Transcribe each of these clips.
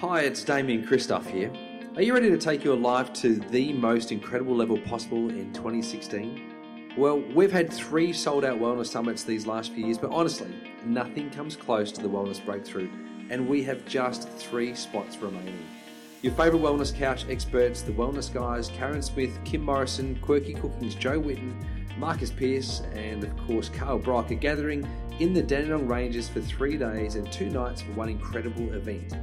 Hi, it's Damian Kristof here. Are you ready to take your life to the most incredible level possible in 2016? Well, we've had three sold out wellness summits these last few years, but honestly, nothing comes close to the wellness breakthrough, and we have just three spots remaining. Your favourite wellness couch experts, the wellness guys, Karen Smith, Kim Morrison, Quirky Cooking's Jo Whitton, Marcus Pearce, and of course Carl Brock are gathering in the Dandenong Ranges for three days and two nights for one incredible event.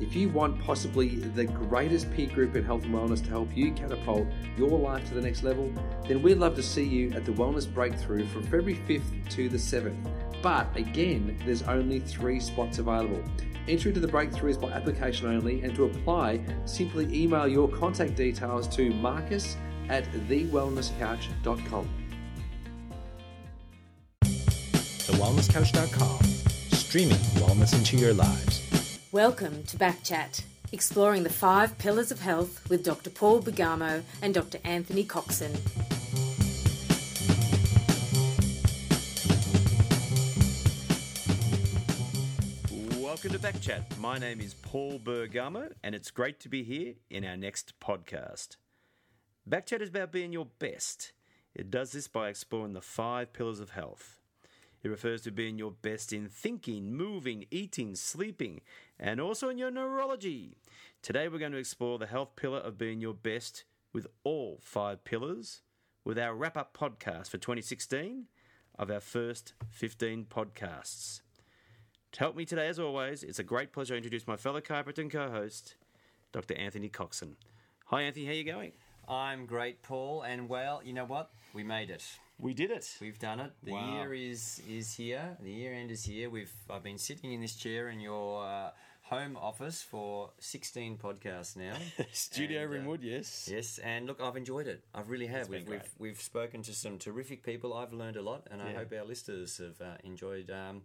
If you want possibly the greatest peer group in health and wellness to help you catapult your life to the next level, then we'd love to see you at the Wellness Breakthrough from February 5th to the 7th. But again, there's only three spots available. Entry to the breakthrough is by application only, and to apply, simply email your contact details to marcus at thewellnesscouch.com. TheWellnessCouch.com, streaming wellness into your lives. Welcome to Backchat, exploring the five pillars of health with Dr. Paul Bergamo and Dr. Anthony Coxon. Welcome to Backchat. My name is Paul Bergamo, and it's great to be here in our next podcast. Backchat is about being your best. It does this by exploring the five pillars of health. It refers to being your best in thinking, moving, eating, sleeping, and also in your neurology. Today, we're going to explore the health pillar of being your best with all five pillars with our wrap up podcast for 2016 of our first 15 podcasts. To help me today, as always, it's a great pleasure to introduce my fellow chiropractor and co-host, Dr. Anthony Coxon. Hi, Anthony. How are you going? I'm great, Paul, and well, you know what? We made it. We did it. We've done it. The Wow. year is is here. The year end is here. We've I've been sitting in this chair in your uh, home office for 16 podcasts now. Studio And, uh, yes. Yes, and look, I've enjoyed it. I really have. We've, we've we've spoken to some terrific people. I've learned a lot, and I hope our listeners have uh, enjoyed. Um,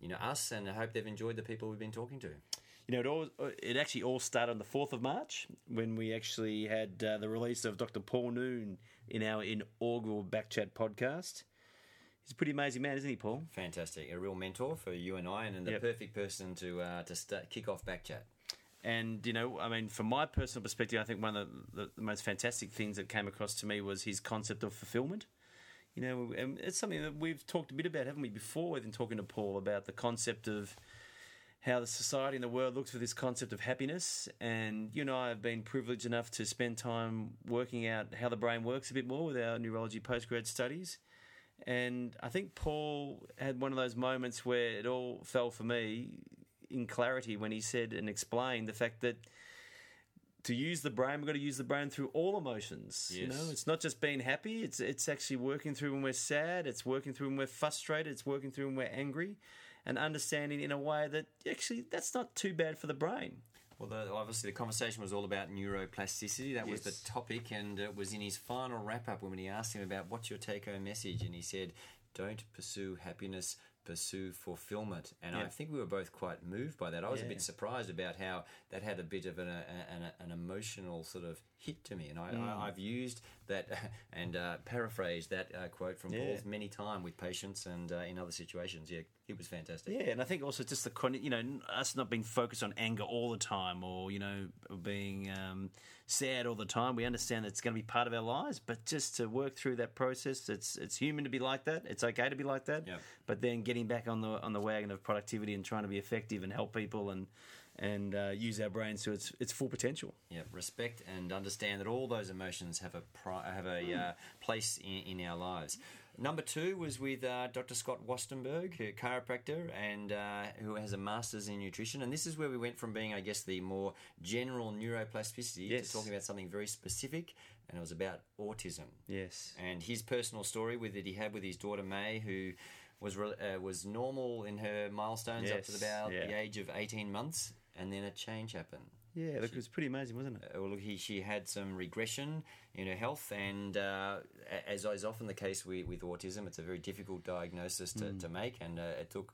you know us, and I hope they've enjoyed the people we've been talking to. You know, it all it actually all started on the fourth of March when we actually had uh, the release of Dr. Paul Noon in our inaugural Backchat podcast. He's a pretty amazing man, isn't he, Paul? Fantastic, a real mentor for you and I, and the Yep. perfect person to uh, to start, kick off Backchat. And you know, I mean, from my personal perspective, I think one of the, the, most fantastic things that came across to me was his concept of fulfillment. You know, and it's something that we've talked a bit about, haven't we, before, in talking to Paul about the concept of how the society and the world looks for this concept of happiness. And you and I have been privileged enough to spend time working out how the brain works a bit more with our neurology postgrad studies. And I think Paul had one of those moments where it all fell for me in clarity when he said and explained the fact that to use the brain, we've got to use the brain through all emotions. You know, it's not just being happy. It's it's actually working through when we're sad. It's working through when we're frustrated. It's working through when we're angry, and understanding in a way that actually that's not too bad for the brain. Well, the, obviously, the conversation was all about neuroplasticity. That was the topic, and it was in his final wrap up when he asked him about what's your take home message, and he said, Don't pursue happiness, pursue fulfillment. And I think we were both quite moved by that. I was a bit surprised about how that had a bit of an, a, an, an emotional sort of hit to me. And I, Mm. I, I've used that and uh, paraphrased that uh, quote from Yeah. Paul's many times with patients and uh, in other situations. Yeah, it was fantastic. Yeah, and I think also just the you know us not being focused on anger all the time, or you know being um, sad all the time. We understand that it's going to be part of our lives, but just to work through that process, it's it's human to be like that. It's okay to be like that. Yep. But then getting back on the on the wagon of productivity and trying to be effective and help people and and uh, use our brains to its its full potential. Yeah, respect and understand that all those emotions have a pri- have a uh, place in, in our lives. Number two was with uh, Dr. Scott Wastenberg, a chiropractor, and uh, who has a master's in nutrition. And this is where we went from being, I guess, the more general neuroplasticity Yes. to talking about something very specific, and it was about autism Yes. and his personal story with that he had with his daughter May, who was re- uh, was normal in her milestones up to about yeah. the age of eighteen months, and then a change happened. Yeah, look, it was pretty amazing, wasn't it? Uh, well, look, he, she had some regression in her health, and uh, as is often the case with, with autism, it's a very difficult diagnosis to, to make, and uh, it took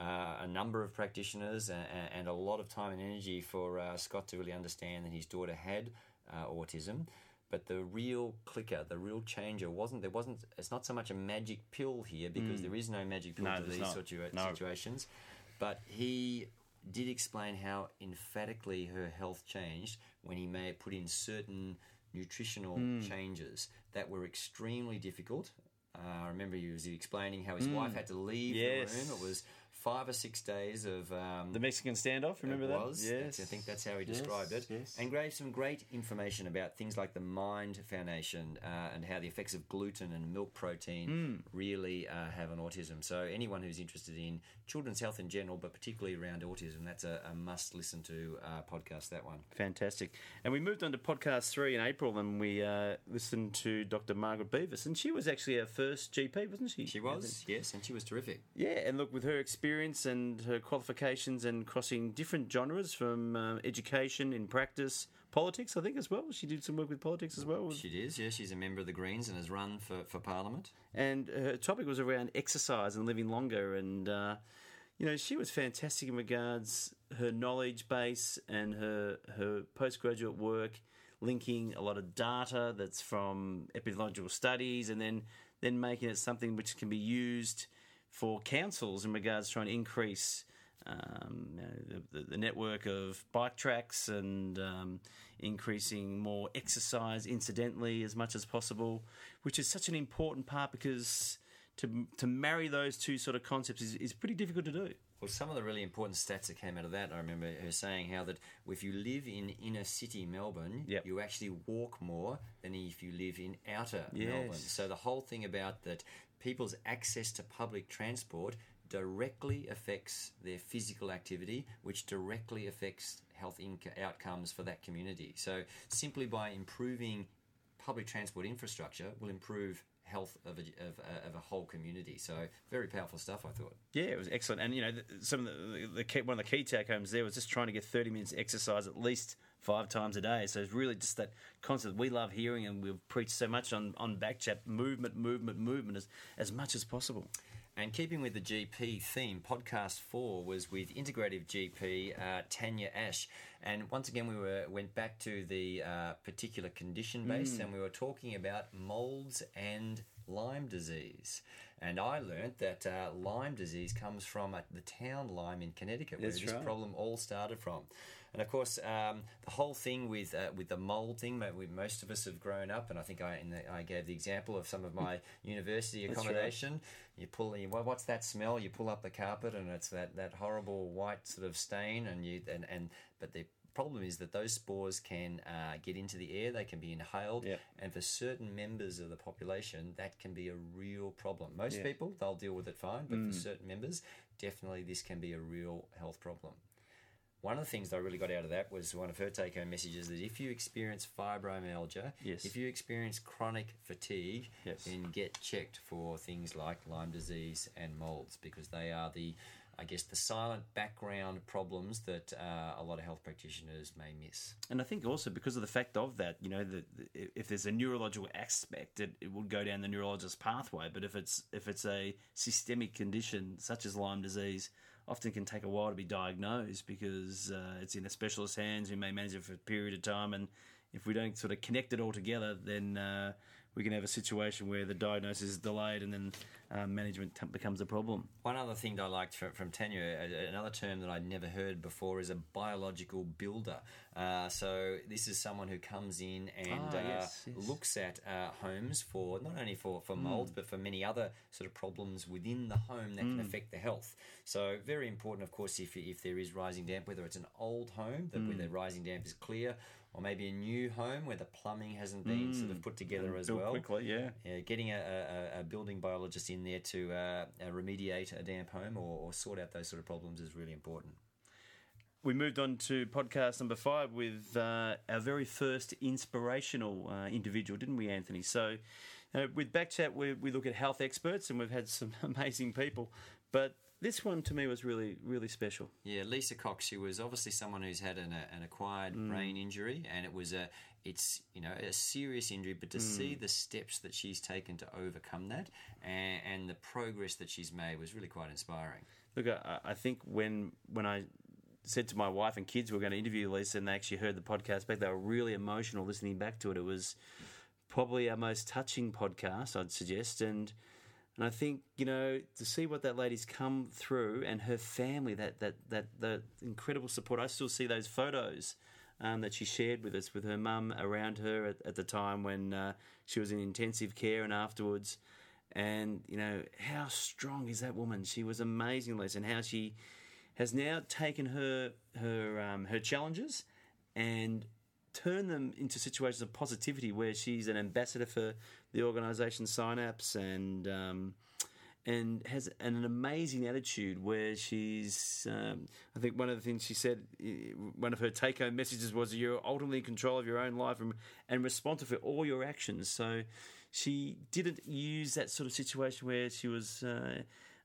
uh, a number of practitioners and, and a lot of time and energy for uh, Scott to really understand that his daughter had uh, autism. But the real clicker, the real changer wasn't there. wasn't It's not so much a magic pill here because there is no magic pill No, to these not. situa- No. situations. But he did explain how emphatically her health changed when he may have put in certain nutritional Hmm. changes that were extremely difficult. Uh, I remember he was explaining how his wife had to leave. Yes. the room. It was five or six days of um, The Mexican standoff, remember it that? was. Yes. I think that's how he Yes, described it. yes. And gave some great information about things like the MINDD Foundation uh, and how the effects of gluten and milk protein Hmm. really uh, have on autism. So anyone who's interested in children's health in general, but particularly around autism, that's a, a must listen to uh, podcast. That one. Fantastic. And we moved on to podcast three in April and we uh, listened to Dr. Margaret Beavis. And she was actually our first GP, wasn't she? She was yes, and she was terrific. Yeah, and look, with her experience and her qualifications and crossing different genres from uh, education in practice, politics, I think, as well. She did some work with politics as well. She is. Yeah, she's a member of the Greens and has run for, for Parliament. and her topic was around exercise and living longer and uh, you know she was fantastic in regards her knowledge base and her her postgraduate work linking a lot of data that's from epidemiological studies and then then making it something which can be used for councils in regards to trying to increase um, you know, the, the, the network of bike tracks and um, increasing more exercise incidentally as much as possible, which is such an important part because to to marry those two sort of concepts is, is pretty difficult to do. Well, some of the really important stats that came out of that, I remember her saying how that if you live in inner city Melbourne, Yep. you actually walk more than if you live in outer Yes. Melbourne. So the whole thing about that people's access to public transport directly affects their physical activity, which directly affects health inc- outcomes for that community. So simply by improving public transport infrastructure will improve health of a, of, a- of a whole community. So very powerful stuff, I thought. Yeah, it was excellent. And you know, th- some of the, the key, one of the key take homes there was just trying to get thirty minutes exercise at least five times a day. So it's really just that concept we love hearing, and we've preached so much on on Backchat movement, movement, movement as as much as possible. And keeping with the GP theme, podcast four was with integrative GP uh, Tanya Ash, and once again we were went back to the uh, particular condition base, and we were talking about molds and Lyme disease. And I learnt that uh, Lyme disease comes from uh, the town Lyme in Connecticut, where That's this right. problem all started from. And of course, um, the whole thing with uh, with the mold thing, we, most of us have grown up, and I think I in the, I gave the example of some of my university That's right. accommodation. You pull, you, well, what's that smell? You pull up the carpet, and it's that, that horrible white sort of stain, and you and, and but the problem is that those spores can uh, get into the air. They can be inhaled, and for certain members of the population, that can be a real problem. Most Yeah. people they'll deal with it fine, but for certain members, definitely this can be a real health problem. One of the things that I really got out of that was one of her take home messages that if you experience fibromyalgia, Yes. if you experience chronic fatigue, Yes. then get checked for things like Lyme disease and molds because they are the, I guess, the silent background problems that uh, a lot of health practitioners may miss. And I think also because of the fact of that, you know, that if there's a neurological aspect, it, it will go down the neurologist pathway. But if it's if it's a systemic condition such as Lyme disease, often can take a while to be diagnosed because uh, it's in a specialist's hands who may manage it for a period of time. And if we don't sort of connect it all together, then uh, we can have a situation where the diagnosis is delayed and then uh, management t- becomes a problem. One other thing that I liked from, from Tanya, a- another term that I'd never heard before is a biological builder. Uh, so this is someone who comes in and Ah, uh, yes, yes. looks at uh, homes for not only for, for molds but for many other sort of problems within the home that can affect the health. So very important, of course, if if there is rising damp, whether it's an old home that where the rising damp is clear, or maybe a new home where the plumbing hasn't been sort of put together as well. quickly, yeah. Yeah, getting a, a, a building biologist in there to uh, uh, remediate a damp home or, or sort out those sort of problems is really important. we moved on to podcast number five with uh, our very first inspirational uh, individual, didn't we, Anthony? So, uh, with Backchat, we, we look at health experts, and we've had some amazing people. But this one to me was really, really special. Yeah, Lisa Cox. She was obviously someone who's had an, uh, an acquired mm. brain injury, and it was a it's you know a serious injury. But to see mm. the steps that she's taken to overcome that and, and the progress that she's made was really quite inspiring. Look, I, I think when when I said to my wife and kids we are going to interview Lisa, and they actually heard the podcast back, they were really emotional listening back to it. It was probably our most touching podcast, I'd suggest, and And I think you know to see what that lady's come through and her family, that that that the incredible support. I still see those photos um, that she shared with us with her mum around her at, at the time when uh, she was in intensive care and afterwards. And you know how strong is that woman? She was amazing, Les, and how she has now taken her her um, her challenges and turn them into situations of positivity where she's an ambassador for the organisation Synapse and um, and has an, amazing attitude where she's um, I think one of the things she said one of her take home messages was you're ultimately in control of your own life and, and responsible for all your actions so she didn't use that sort of situation where she was uh,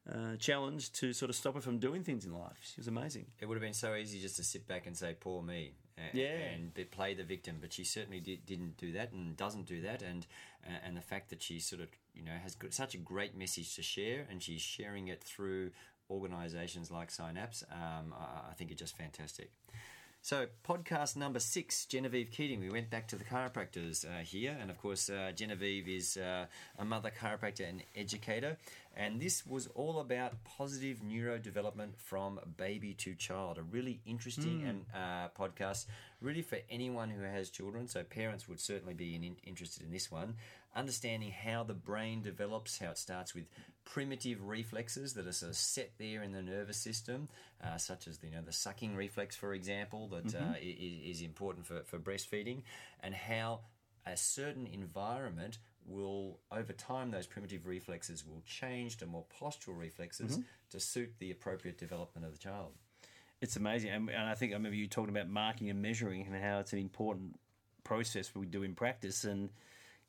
uh, challenge to sort of stop her from doing things in life. She was amazing. It would have been so easy just to sit back and say, "Poor me," and, yeah. and play the victim. But she certainly did, not do that and doesn't do that. And and the fact that she sort of you know has such a great message to share, and she's sharing it through organisations like Synapse, um, I think it's just fantastic. So, podcast number six, Genevieve Keating. We went back to the chiropractors uh, here, and of course, uh, Genevieve is uh, a mother chiropractor and educator. And this was all about positive neurodevelopment from baby to child. A really interesting mm. and uh, podcast, really for anyone who has children. So, parents would certainly be in, interested in this one. Understanding how the brain develops, how it starts with primitive reflexes that are sort of set there in the nervous system, uh, such as you know the sucking reflex, for example, that mm-hmm. uh, is, is important for, for breastfeeding, and how a certain environment will over time those primitive reflexes will change to more postural reflexes mm-hmm. to suit the appropriate development of the child. It's amazing, and, and I think I remember you talking about marking and measuring and how it's an important process we do in practice and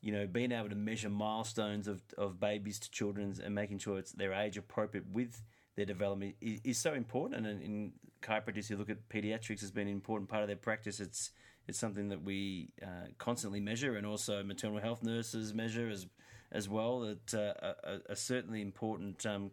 you know, being able to measure milestones of, of babies to children and making sure it's their age appropriate with their development is, is so important. And in, chiropractic, you look at pediatrics as being an important part of their practice. It's it's something that we uh, constantly measure, and also maternal health nurses measure as as well. That uh, are, are, certainly important. Um,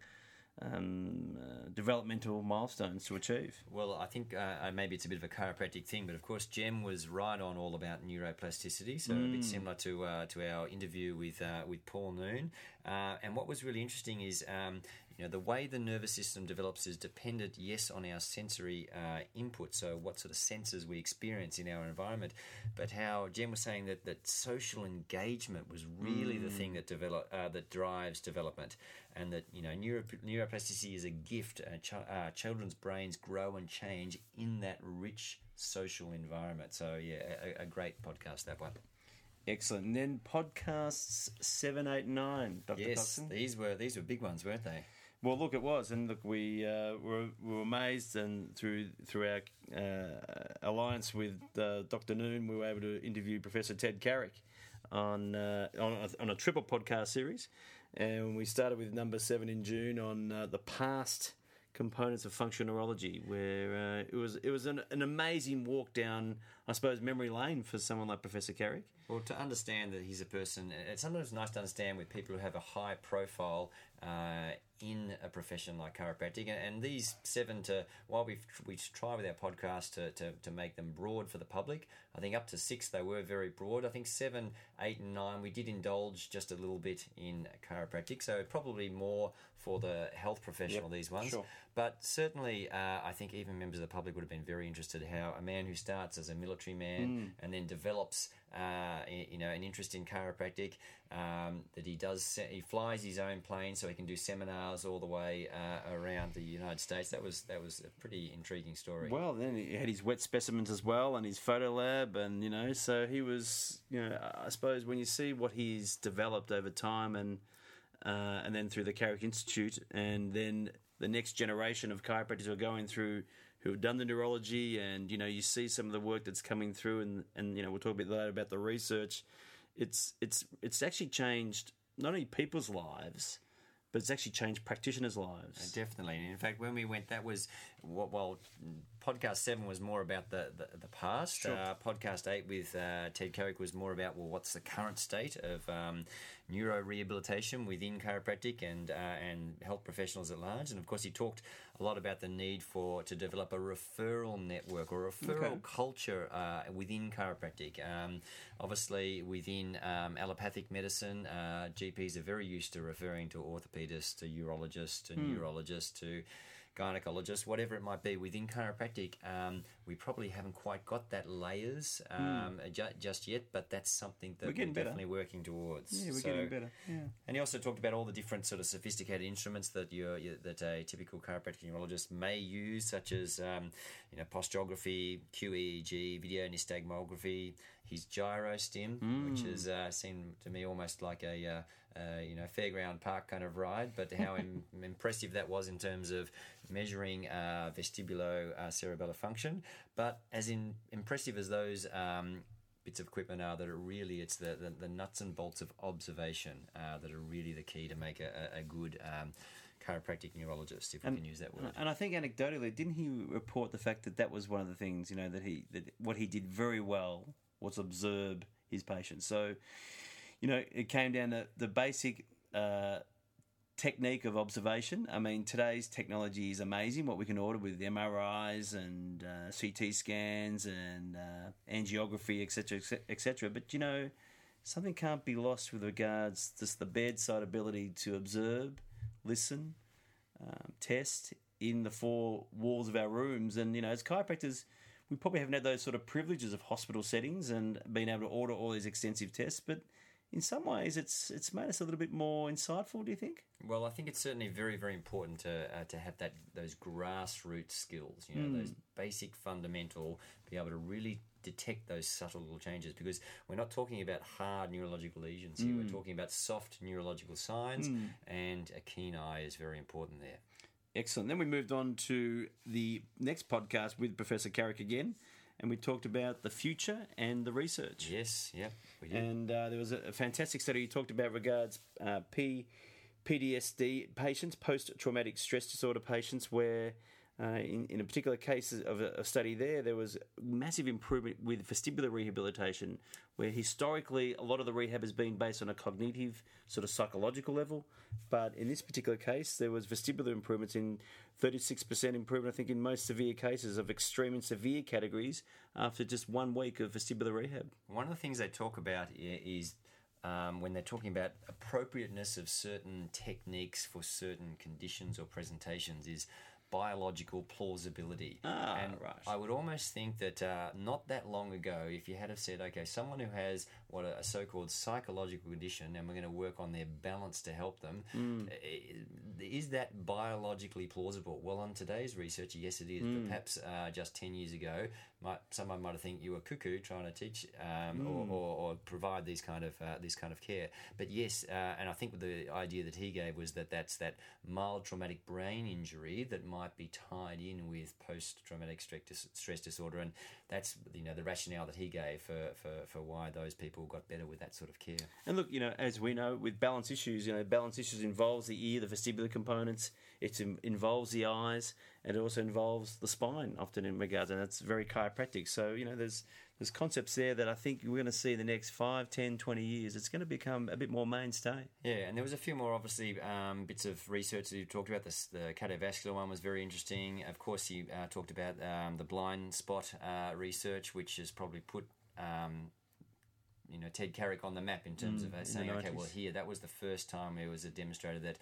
um, uh, developmental milestones to achieve? Well, I think uh, uh, maybe it's a bit of a chiropractic thing, but of course, Jem was right on all about neuroplasticity, so mm. a bit mm. similar to uh, to our interview with uh, with Paul Noon. Uh, and what was really interesting is um, you know, the way the nervous system develops is dependent, yes, on our sensory uh, input, so what sort of senses we experience in our environment, but how Jem was saying that, that social engagement was really mm. the thing that develop uh, that drives development, and that you know neuro, neuroplasticity is a gift. Uh, ch- uh, children's brains grow and change in that rich social environment. So yeah, a, a great podcast that one. Excellent. And then podcasts seven, eight, nine. Dr. Yes, these were these were big ones, weren't they? Well, look, it was, and look, we uh, were, were amazed, and through through our uh, alliance with uh, Dr. Noon, we were able to interview Professor Ted Carrick on uh, on a, on, a, triple podcast series, and we started with number seven in June on uh, the past components of functional neurology, where uh, it was it was an, an, amazing walk down, I suppose, memory lane for someone like Professor Carrick. Well, to understand that he's a person, it's sometimes nice to understand with people who have a high profile uh, in a profession like chiropractic. And these seven to, while we we try with our podcast to, to, to make them broad for the public, I think up to six they were very broad. I think seven, eight, and nine we did indulge just a little bit in chiropractic. So probably more for the health professional, yep, these ones. Sure. But certainly, uh, I think even members of the public would have been very interested how a man who starts as a military man mm. and then develops, uh, you know, an interest in chiropractic, um, that he does, he flies his own plane so he can do seminars all the way uh, around the United States. That was that was a pretty intriguing story. Well, then he had his wet specimens as well and his photo lab, and you know, so he was, you know, I suppose when you see what he's developed over time and uh, and then through the Carrick Institute, and then the next generation of chiropractors who are going through who have done the neurology, and you know, you see some of the work that's coming through, and and you know, we'll talk a bit later about the research. It's it's it's actually changed not only people's lives, but it's actually changed practitioners' lives. Definitely. And in fact, when we went, that was while podcast seven was more about the the, the past, uh, podcast eight with uh, Ted Carrick was more about well, what's the current state of um, neuro rehabilitation within chiropractic and uh, and health professionals at large, and of course he talked a lot about the need for to develop a referral network or referral Okay. culture uh, within chiropractic. Um, obviously, within um, allopathic medicine, uh, GPs are very used to referring to orthopedists, to urologists, to neurologists, to gynecologists, whatever it might be. Within chiropractic, um, we probably haven't quite got that layers um, ju- just yet, but that's something that We're we're, definitely working towards. Yeah, we're So- getting better. Yeah. and he also talked about all the different sort of sophisticated instruments that you that a typical chiropractic neurologist may use, such as um, you know posturography, QEEG, video nystagmography, his gyrostim, which has uh, seemed to me almost like a uh, uh, you know fairground park kind of ride, but how Im- impressive that was in terms of measuring uh, vestibulo uh, cerebellar function, but as in impressive as those. Um, bits of equipment are that are really it's the, the, the nuts and bolts of observation uh, that are really the key to make a, a good um, chiropractic neurologist, if we can use that word. And I think anecdotally, didn't he report the fact that that was one of the things, you know, that he that what he did very well was observe his patients. So, you know, it came down to the basic uh, technique of observation. I mean, today's technology is amazing. What we can order with MRIs and uh, CT scans and uh, angiography, etc., etc. But you know, something can't be lost with regards just the bedside ability to observe, listen, um, test in the four walls of our rooms. And, you know, as chiropractors, we probably haven't had those sort of privileges of hospital settings and being able to order all these extensive tests. But in some ways, it's it's made us a little bit more insightful, do you think? Well, I think it's certainly very, very important to uh, to have that those grassroots skills. You know, hmm. those basic fundamental, be able to really detect those subtle little changes because we're not talking about hard neurological lesions here. We're hmm. talking about soft neurological signs, hmm. and a keen eye is very important there. Excellent. Then we moved on to the next podcast with Professor Carrick again, and we talked about the future and the research. Yes, did. And uh, there was a, a fantastic study you talked about regards uh, P, PTSD patients, post traumatic stress disorder patients, where uh, in, in a particular case of a, a study there, there was massive improvement with vestibular rehabilitation, where historically a lot of the rehab has been based on a cognitive, sort of psychological level. But in this particular case, there was vestibular improvements in 36% improvement, I think, in most severe cases of extreme and severe categories after just one week of vestibular rehab. One of the things they talk about is um, when they're talking about appropriateness of certain techniques for certain conditions or presentations is biological plausibility. Ah, and right. I would almost think that uh, not that long ago, if you had have said, okay, someone who has what a, so-called psychological condition, and we're going to work on their balance to help them, Hmm. i- is that biologically plausible? Well, on today's research, yes, it is. Hmm. But perhaps uh, just ten years ago, might, someone might have think you were cuckoo trying to teach um, or, Hmm. or, or provide these kind of uh, this kind of care. But yes, uh, and I think the idea that he gave was that that's that mild traumatic brain injury that might be tied in with post-traumatic stress disorder, and that's you know the rationale that he gave for, for, for why those people got better with that sort of care. And look, you know, as we know, with balance issues, you know, balance issues involves the ear, the vestibular components. It in- involves the eyes, and it also involves the spine, often in regards, and that's very chiropractic. So, you know, there's there's concepts there that I think we're going to see in the next 5, 10, 20 years. It's going to become a bit more mainstay. Yeah, and there was a few more obviously um, bits of research that you talked about. This, the cardiovascular one was very interesting. Of course, he uh, talked about um, the blind spot uh, research, which has probably put. Um, you know Ted Carrick on the map in terms of uh, saying, okay, well here that was the first time it was demonstrated that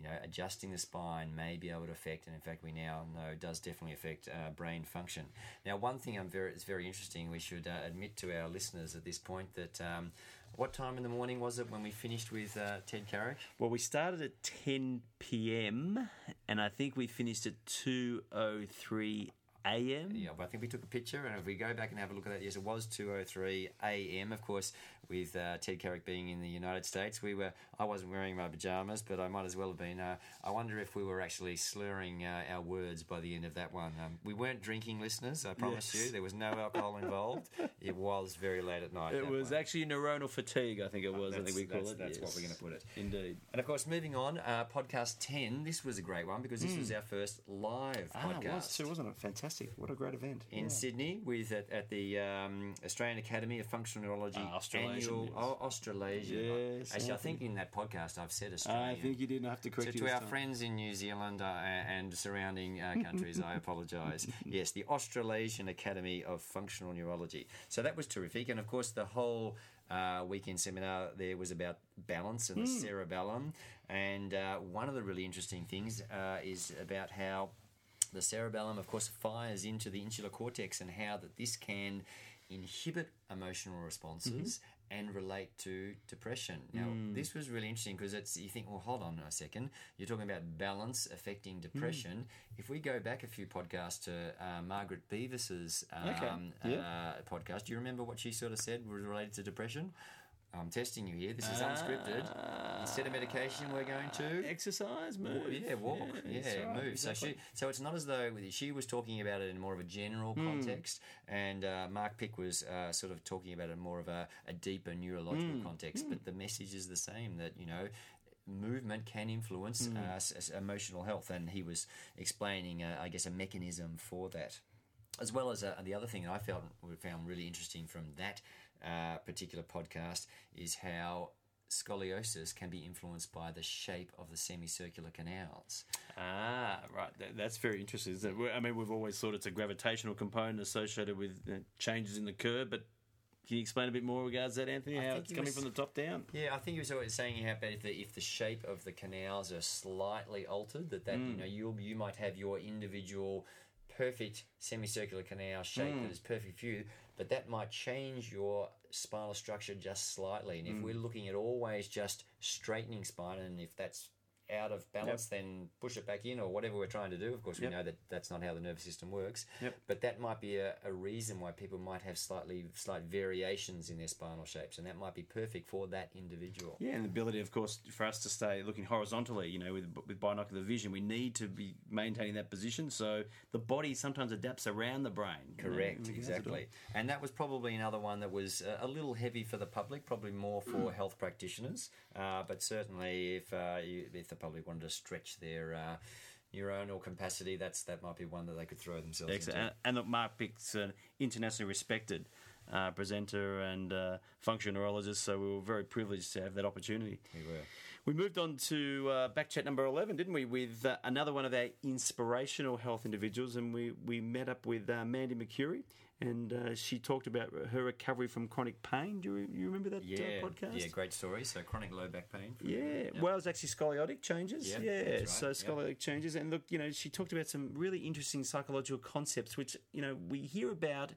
you know adjusting the spine may be able to affect, and in fact we now know does definitely affect uh, brain function. Now, one thing I'm very it's very interesting. We should uh, admit to our listeners at this point that um, what time in the morning was it when we finished with uh, Ted Carrick? Well, we started at 10 p.m., and I think we finished at 2.03 a.m. Yeah, but I think we took a picture, and if we go back and have a look at that, yes, it was 2:03 a.m. Of course, with uh, Ted Carrick being in the United States, we were. I wasn't wearing my pajamas, but I might as well have been. Uh, I wonder if we were actually slurring uh, our words by the end of that one. Um, we weren't drinking, listeners. I promise Yes. you, there was no alcohol involved. It was very late at night. It was one. actually neuronal fatigue, I think it was. I think we call that's- it. that's what we're gonna put it. Indeed. And of course, moving on, uh, podcast 10. This was a great one because this was our first live Hmm. Ah, it podcast. was too, wasn't it? Fantastic. What a great event. in Sydney with at, at the um, Australian Academy of Functional Neurology Ah, Australasian, annual yes. oh, Australasian. Yes, Actually, I I think in that podcast I've said Australian. I think you didn't have to So correct you to this our time. friends in New Zealand uh, and surrounding uh, countries, I apologise. Yes, the Australasian Academy of Functional Neurology. So that was terrific, and of course the whole uh, weekend seminar there was about balance and the Hmm. cerebellum. And uh, one of the really interesting things uh, is about how the cerebellum, of course, fires into the insular cortex and how that this can inhibit emotional responses and relate to depression. Now, this was really interesting because it's you think, well, hold on a second, you're talking about balance affecting depression. If we go back a few podcasts to uh, Margaret Beavis's um, Okay. uh, podcast, do you remember what she sort of said was related to depression? I'm testing you here. This is unscripted. Instead of medication, we're going to Exercise, Wa- move. Yeah, walk. Yeah, that's right, move. So she, so it's not as though she was talking about it in more of a general Hmm. context, and uh, Mark Pick was uh, sort of talking about it in more of a, a deeper neurological Hmm. context. But the message is the same that you know. Movement can influence Hmm. uh, s- s- emotional health, and he was explaining, uh, I guess, a mechanism for that as well as uh, the other thing that I felt we found really interesting from that uh, particular podcast is how scoliosis can be influenced by the shape of the semicircular canals. Ah, right. That, that's very interesting. Isn't it? I mean, we've always thought it's a gravitational component associated with uh, changes in the curve, but can you explain a bit more regards that, Anthony? How it's coming was- from the top down? Yeah, I think he was always saying how if the, if the shape of the canals are slightly altered, that that you know you you might have your individual perfect semicircular canal shape that hmm. is perfect for you, but that might change your spinal structure just slightly. And if hmm. we're looking at always just straightening spine, and if that's out of balance, then push it back in or whatever we're trying to do. Of course, we Yep. know that that's not how the nervous system works. Yep. But that might be a, a reason why people might have slightly slight variations in their spinal shapes, and that might be perfect for that individual. Yeah, and the ability, of course, for us to stay looking horizontally, you know, with, with binocular vision, we need to be maintaining that position. So the body sometimes adapts around the brain. know, Correct, and we have to do exactly. And that was probably another one that was uh, a little heavy for the public, probably more for health practitioners. Uh, but certainly, if uh, you, if the public wanted to stretch their uh, neuronal capacity, that's that might be one that they could throw themselves Excellent. into. And, and look, Mark Pick's an internationally respected uh, presenter and uh, functional neurologist, so we were very privileged to have that opportunity. We were. We moved on to uh, back chat number 11, didn't we, with uh, another one of our inspirational health individuals, and we, we met up with uh, Mandy McCurry, and uh, she talked about her recovery from chronic pain. Do you, you remember that Yeah, uh, podcast? yeah, great story. So chronic low back pain. for- Yeah, well, it was actually scoliotic changes. Yeah, Yeah, that's so right, scoliotic changes. And look, you know, she talked about some really interesting psychological concepts, which, you know, we hear about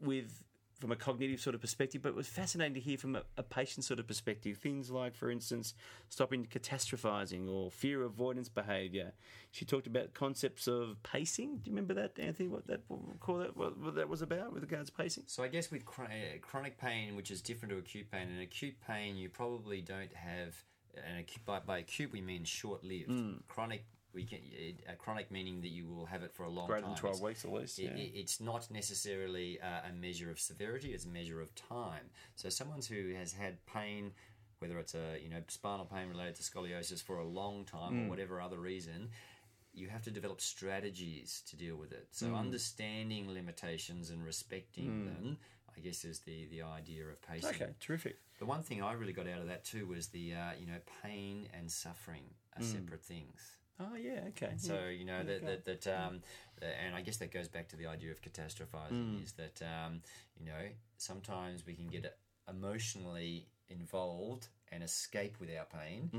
with from a cognitive sort of perspective, but it was fascinating to hear from a, a patient sort of perspective. Things like, for instance, stopping catastrophizing or fear avoidance behavior. She talked about concepts of pacing. Do you remember that, Anthony? What that what, call that? What, what that was about with regards to pacing? So I guess with uh, chronic pain, which is different to acute pain, in acute pain you probably don't have And acute, by, by acute we mean short-lived. Hmm. Chronic we can uh, chronic meaning that you will have it for a long Greater time. than twelve It's- weeks at least. it, yeah. it- it's not necessarily uh, a measure of severity; it's a measure of time. So, someone who has had pain, whether it's a you know spinal pain related to scoliosis for a long time Mm. or whatever other reason, you have to develop strategies to deal with it. Mm. So, understanding limitations and respecting them, I guess, is the the idea of pacing. okay, terrific. The one thing I really got out of that too was the uh, you know pain and suffering are Mm. separate things. Oh yeah, okay. So you know that Okay. that, that um, and I guess that goes back to the idea of catastrophizing is that um, you know sometimes we can get emotionally involved and escape with our pain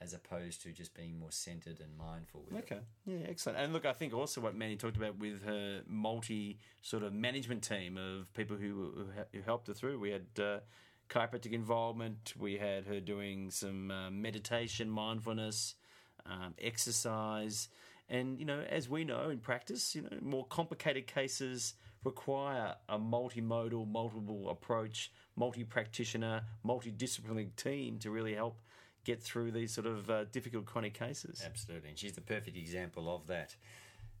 as opposed to just being more centered and mindful with it. Okay. Yeah, excellent. And look, I think also what Manny talked about with her multi sort of management team of people who, who, who helped her through. We had uh, chiropractic involvement. We had her doing some uh, meditation, mindfulness, um, exercise, And you know, as we know in practice, you know, more complicated cases require a multimodal, multiple approach, multi-practitioner, multidisciplinary team to really help get through these sort of uh, difficult chronic cases. Absolutely, and she's the perfect example of that.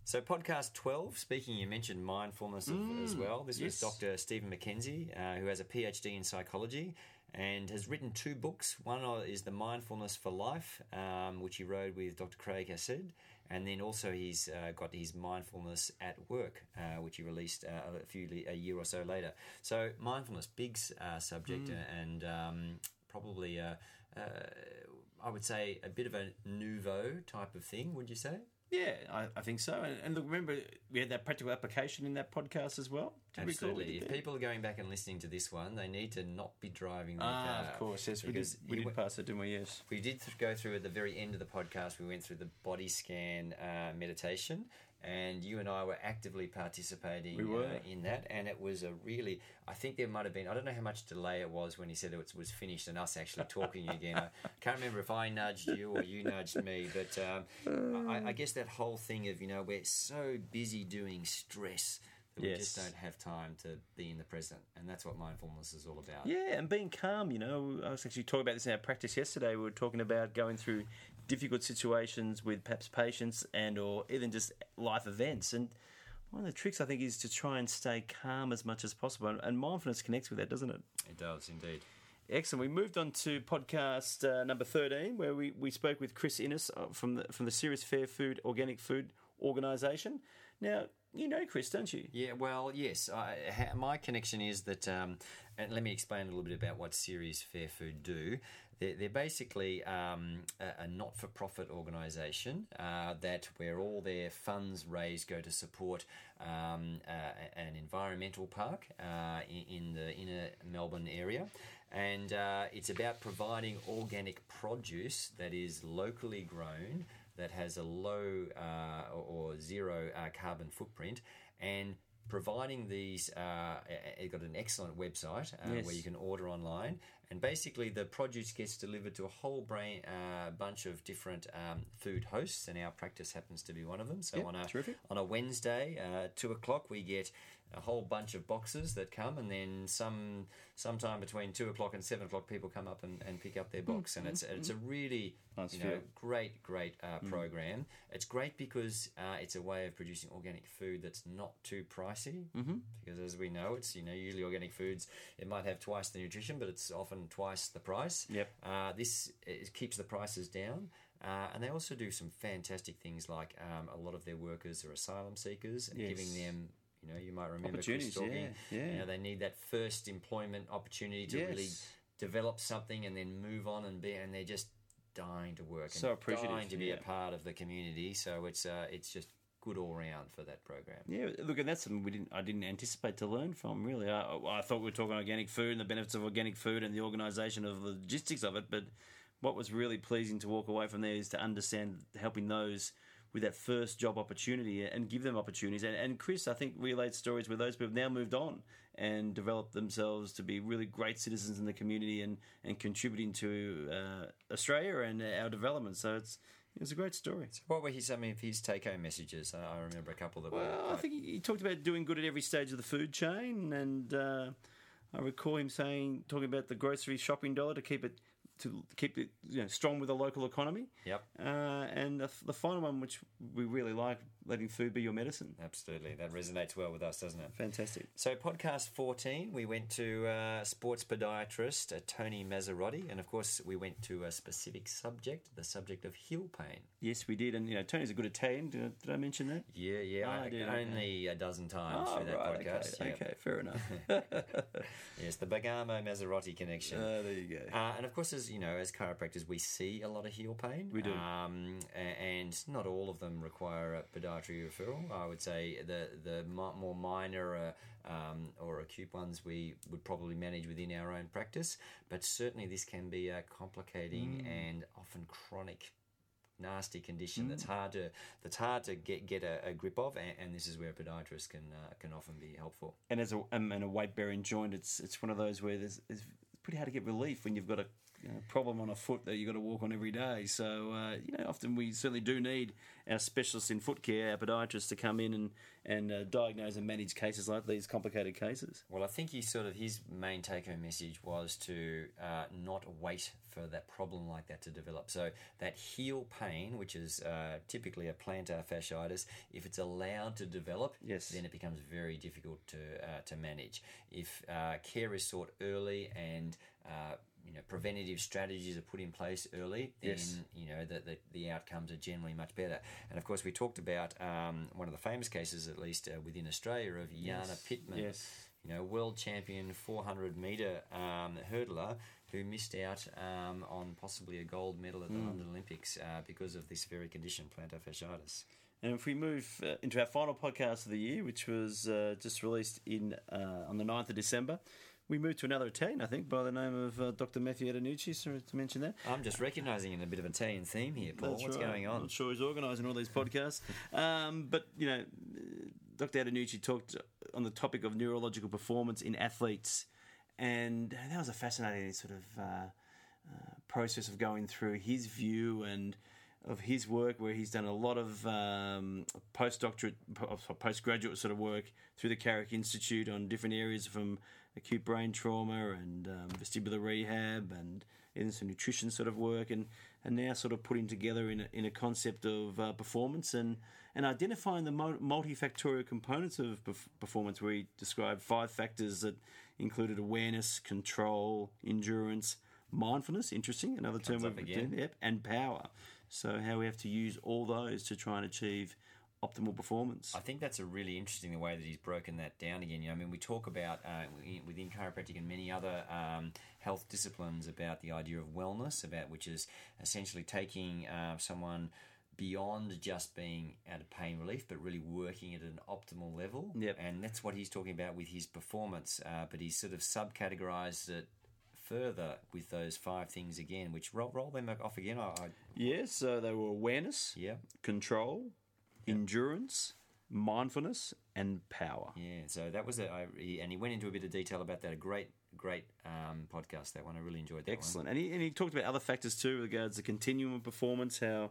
So, podcast 12, speaking, you mentioned mindfulness of, as well. This yes. was Dr. Stephen McKenzie, uh, who has a PhD in psychology and has written two books. One is The Mindfulness for Life, um, which he wrote with Dr. Craig Hassed. And then also he's uh, got his Mindfulness at Work, uh, which he released uh, a few a year or so later. So mindfulness, big uh, subject, and um, probably uh, uh, I would say a bit of a nouveau type of thing. Would you say? Yeah, I, I think so. And, and look, remember we had that practical application in that podcast as well. Did Absolutely. If people are going back and listening to this one, they need to not be driving their Ah, car. of course, yes, we did. because We did pass it, didn't we? Yes. We did th- go through at the very end of the podcast. We went through the body scan uh, meditation, and you and I were actively participating We were. Uh, in that. And it was a really, I think there might have been, I don't know how much delay it was when he said it was, was finished and us actually talking again. I can't remember if I nudged you or you nudged me, but um, I, I guess that whole thing of you know we're so busy doing stress. That we just don't have time to be in the present, and that's what mindfulness is all about. Yeah, and being calm, you know. I was actually talking about this in our practice yesterday. We were talking about going through difficult situations with perhaps patients and or even just life events. And one of the tricks I think is to try and stay calm as much as possible. And- mindfulness connects with that, doesn't it? It does indeed. Excellent. We moved on to podcast uh, number thirteen, where we, we spoke with Chris Innes uh, from the from the CERES Fair Food Organic Food Organisation. Now you know Chris, don't you? Yeah, well, yes. I, ha, my connection is that, um, and let me explain a little bit about what CERES Fair Food do. They're, they're basically um, a, a not for profit organisation uh, that where all their funds raised go to support um, uh, an environmental park uh, in, in the inner Melbourne area. And uh, it's about providing organic produce that is locally grown that has a low uh, or zero uh, carbon footprint and providing these uh, it got an excellent website uh, Yes. where you can order online and basically the produce gets delivered to a whole brain, uh, bunch of different um, food hosts and our practice happens to be one of them so Yep, on a terrific. on a Wednesday, uh, two o'clock, we get a whole bunch of boxes that come, and then some sometime between two o'clock and seven o'clock, people come up and, and pick up their box, and it's it's a really Nice you know feel. great great uh, program. It's great because uh, it's a way of producing organic food that's not too pricey. Mm-hmm. Because as we know, it's you know usually organic foods it might have twice the nutrition, but it's often twice the price. Yep. Uh, this it keeps the prices down. Uh, and they also do some fantastic things like um, a lot of their workers are asylum seekers and Yes. giving them, you know, you might remember Chris talking, yeah, yeah. You know, they need that first employment opportunity to really develop something and then move on and be, and they're just dying to work So and appreciative, dying to be yeah. a part of the community. So it's uh, it's just good all round for that program. Yeah, look, and that's something we didn't. I didn't anticipate to learn from. Really, I, I thought we were talking organic food and the benefits of organic food and the organisation of the logistics of it. But what was really pleasing to walk away from there is to understand helping those with that first job opportunity and give them opportunities. And, and Chris, I think, relayed stories where those people have now moved on and developed themselves to be really great citizens in the community and, and contributing to uh, Australia and our development. So it's it was a great story. So What were his, some of his take home messages? I, remember a couple that were. Well, I think he, he talked about doing good at every stage of the food chain, and uh, I recall him saying, talking about the grocery shopping dollar to keep it to keep it you know, strong with the local economy. Yep. Uh, and the, the final one, which we really like, letting food be your medicine. Absolutely, that resonates well with us, doesn't it? Fantastic. So, podcast 14, we went to uh, sports podiatrist uh, Tony Mazzarotti, and of course, we went to a specific subject, the subject of heel pain. Yes, we did, and you know Tony's a good Italian. Did I, did I mention that? Yeah, yeah, Oh, I, did, okay. only a dozen times Oh, through that right, podcast. okay, yeah. okay, fair enough. Yes, the Bergamo Mazzarotti connection. Uh, there you go. Uh, and of course, as you know, as chiropractors, we see a lot of heel pain. We do. um, and not all of them require a podiatry referral. I would say the the more minor uh, um, or acute ones we would probably manage within our own practice. But certainly, this can be a complicating Mm. and often chronic. Nasty condition Mm. that's hard to that's hard to get get a, a grip of, and, and this is where a podiatrist can uh, can often be helpful. and as a um, and a weight bearing joint, it's it's one of those where there's it's pretty hard to get relief when you've got a you know, problem on a foot that you've got to walk on every day. So uh, you know, often we certainly do need our specialists in foot care, our podiatrists, to come in and and uh, diagnose and manage cases like these complicated cases. Well, I think he sort of his main take-home message was to uh, not wait for that problem like that to develop. So that heel pain, which is uh, typically a plantar fasciitis, if it's allowed to develop, Yes. then it becomes very difficult to uh, to manage. If uh, care is sought early and uh, know preventative strategies are put in place early, then Yes. you know the, the the outcomes are generally much better. And of course, we talked about um, one of the famous cases, at least uh, within Australia, of Jana Pittman Yes. you know, world champion 400 meter um, hurdler who missed out um, on possibly a gold medal at the London Olympics uh, because of this very condition, plantar fasciitis. And if we move uh, into our final podcast of the year, which was uh, just released in uh, on the 9th of December, we moved to another Italian, I think, by the name of uh, Dr. Matthew Antonucci. Sorry to mention that. I'm just recognising in a bit of an Italian theme here, Paul. That's What's right. going I'm on? not sure he's organising all these podcasts. um, but, you know, Dr. Antonucci talked on the topic of neurological performance in athletes. And that was a fascinating sort of uh, uh, process of going through his view and of his work, where he's done a lot of um, postdoctorate, postgraduate sort of work through the Carrick Institute on different areas from acute brain trauma and um, vestibular rehab and even some nutrition sort of work, and, and now sort of putting together in a, in a concept of uh, performance and, and identifying the multifactorial components of perf- performance, where he described five factors that included awareness, control, endurance, mindfulness, interesting, another term we've again. yep, and power. So how we have to use all those to try and achieve optimal performance. I think that's a really interesting the way that he's broken that down again. You know, I mean, we talk about uh, within chiropractic and many other um, health disciplines about the idea of wellness, about which is essentially taking uh, someone beyond just being out of pain relief, but really working at an optimal level. Yep. And that's what he's talking about with his performance. Uh, but he's sort of subcategorized it further with those five things again, which roll, roll them off again. I, I, yeah, so they were awareness, yeah. control, endurance, mindfulness, and power. Yeah, so that was it. I, he, and he went into a bit of detail about that. A great, great um, podcast. That one I really enjoyed. That Excellent. And he, and he talked about other factors too, with regards to continuum of performance, how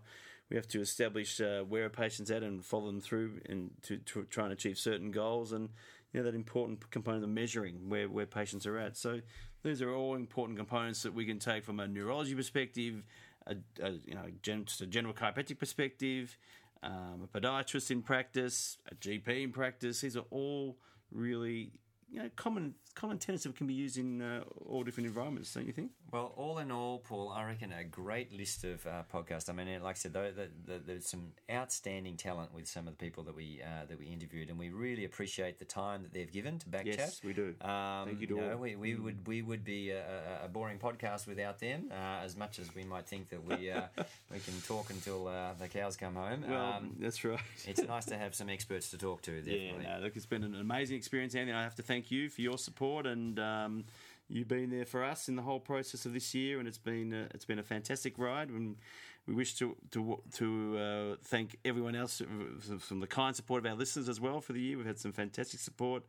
we have to establish uh, where a patient's at and follow them through and to, to try and achieve certain goals and you know that important component of measuring where, where patients are at. So these are all important components that we can take from a neurology perspective, a, a you know gen, just a general chiropractic perspective, um, a podiatrist in practice, a GP in practice. These are all really you know common common tenets that can be used in uh, all different environments, don't you think? Well, all in all, Paul, I reckon a great list of uh, podcasts. I mean, like I said, though, the, the, there's some outstanding talent with some of the people that we uh, that we interviewed, and we really appreciate the time that they've given to Backchat. Yes, we do. Um, Thank you to know, all. we, we would we would be a, a- boring podcast without them. Uh, as much as we might think that we uh, we can talk until uh, the cows come home. Well, um, that's right. it's nice to have some experts to talk to. yeah, no, look, it's been an amazing experience, Anthony. I have to thank you for your support and um, you being there for us in the whole process of this year, and it's been a, it's been a fantastic ride. And we wish to to to uh, thank everyone else from the kind support of our listeners as well for the year. We've had some fantastic support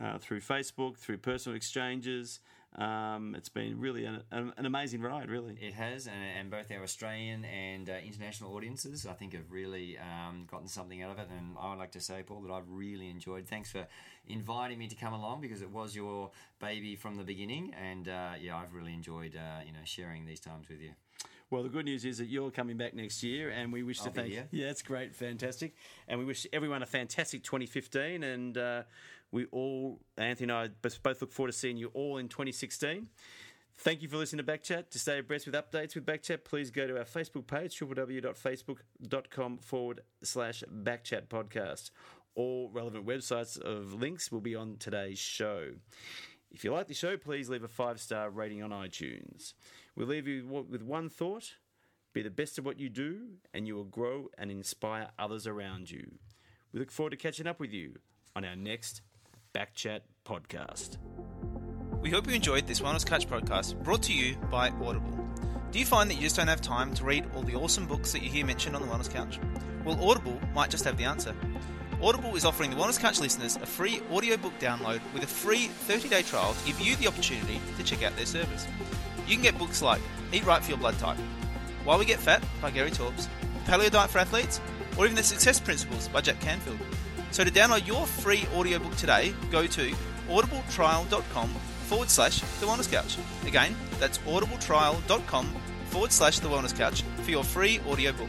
uh, through Facebook, through personal exchanges. Um, it's been really an, an, amazing ride, really. It has, and, and both our Australian and uh, international audiences, I think, have really um, gotten something out of it. And I would like to say, Paul, that I've really enjoyed. Thanks for inviting me to come along because it was your baby from the beginning, and uh, yeah, I've really enjoyed uh, you know sharing these times with you. Well, the good news is that you're coming back next year, and we wish I'll to thank. here. Yeah, it's great, fantastic, and we wish everyone a fantastic 2015. And uh, we all, Anthony and I, both look forward to seeing you all in 2016. Thank you for listening to Backchat. To stay abreast with updates with Backchat, please go to our Facebook page, www.facebook.com forward slash Backchat podcast. All relevant websites of links will be on today's show. If you like the show, please leave a five star rating on iTunes. We'll leave you with one thought be the best of what you do, and you will grow and inspire others around you. We look forward to catching up with you on our next Backchat podcast. We hope you enjoyed this Wellness Couch podcast brought to you by Audible. Do you find that you just don't have time to read all the awesome books that you hear mentioned on the Wellness Couch? Well, Audible might just have the answer. Audible is offering the Wellness Couch listeners a free audiobook download with a free 30 day trial to give you the opportunity to check out their service. you can get books like Eat Right for Your Blood Type, Why We Get Fat by Gary Taubes, Paleo Diet for Athletes, or even The Success Principles by Jack Canfield. So to download your free audiobook today, go to audibletrial.com forward slash The Wellness Couch. Again, that's audibletrial.com forward slash The Wellness Couch for your free audiobook.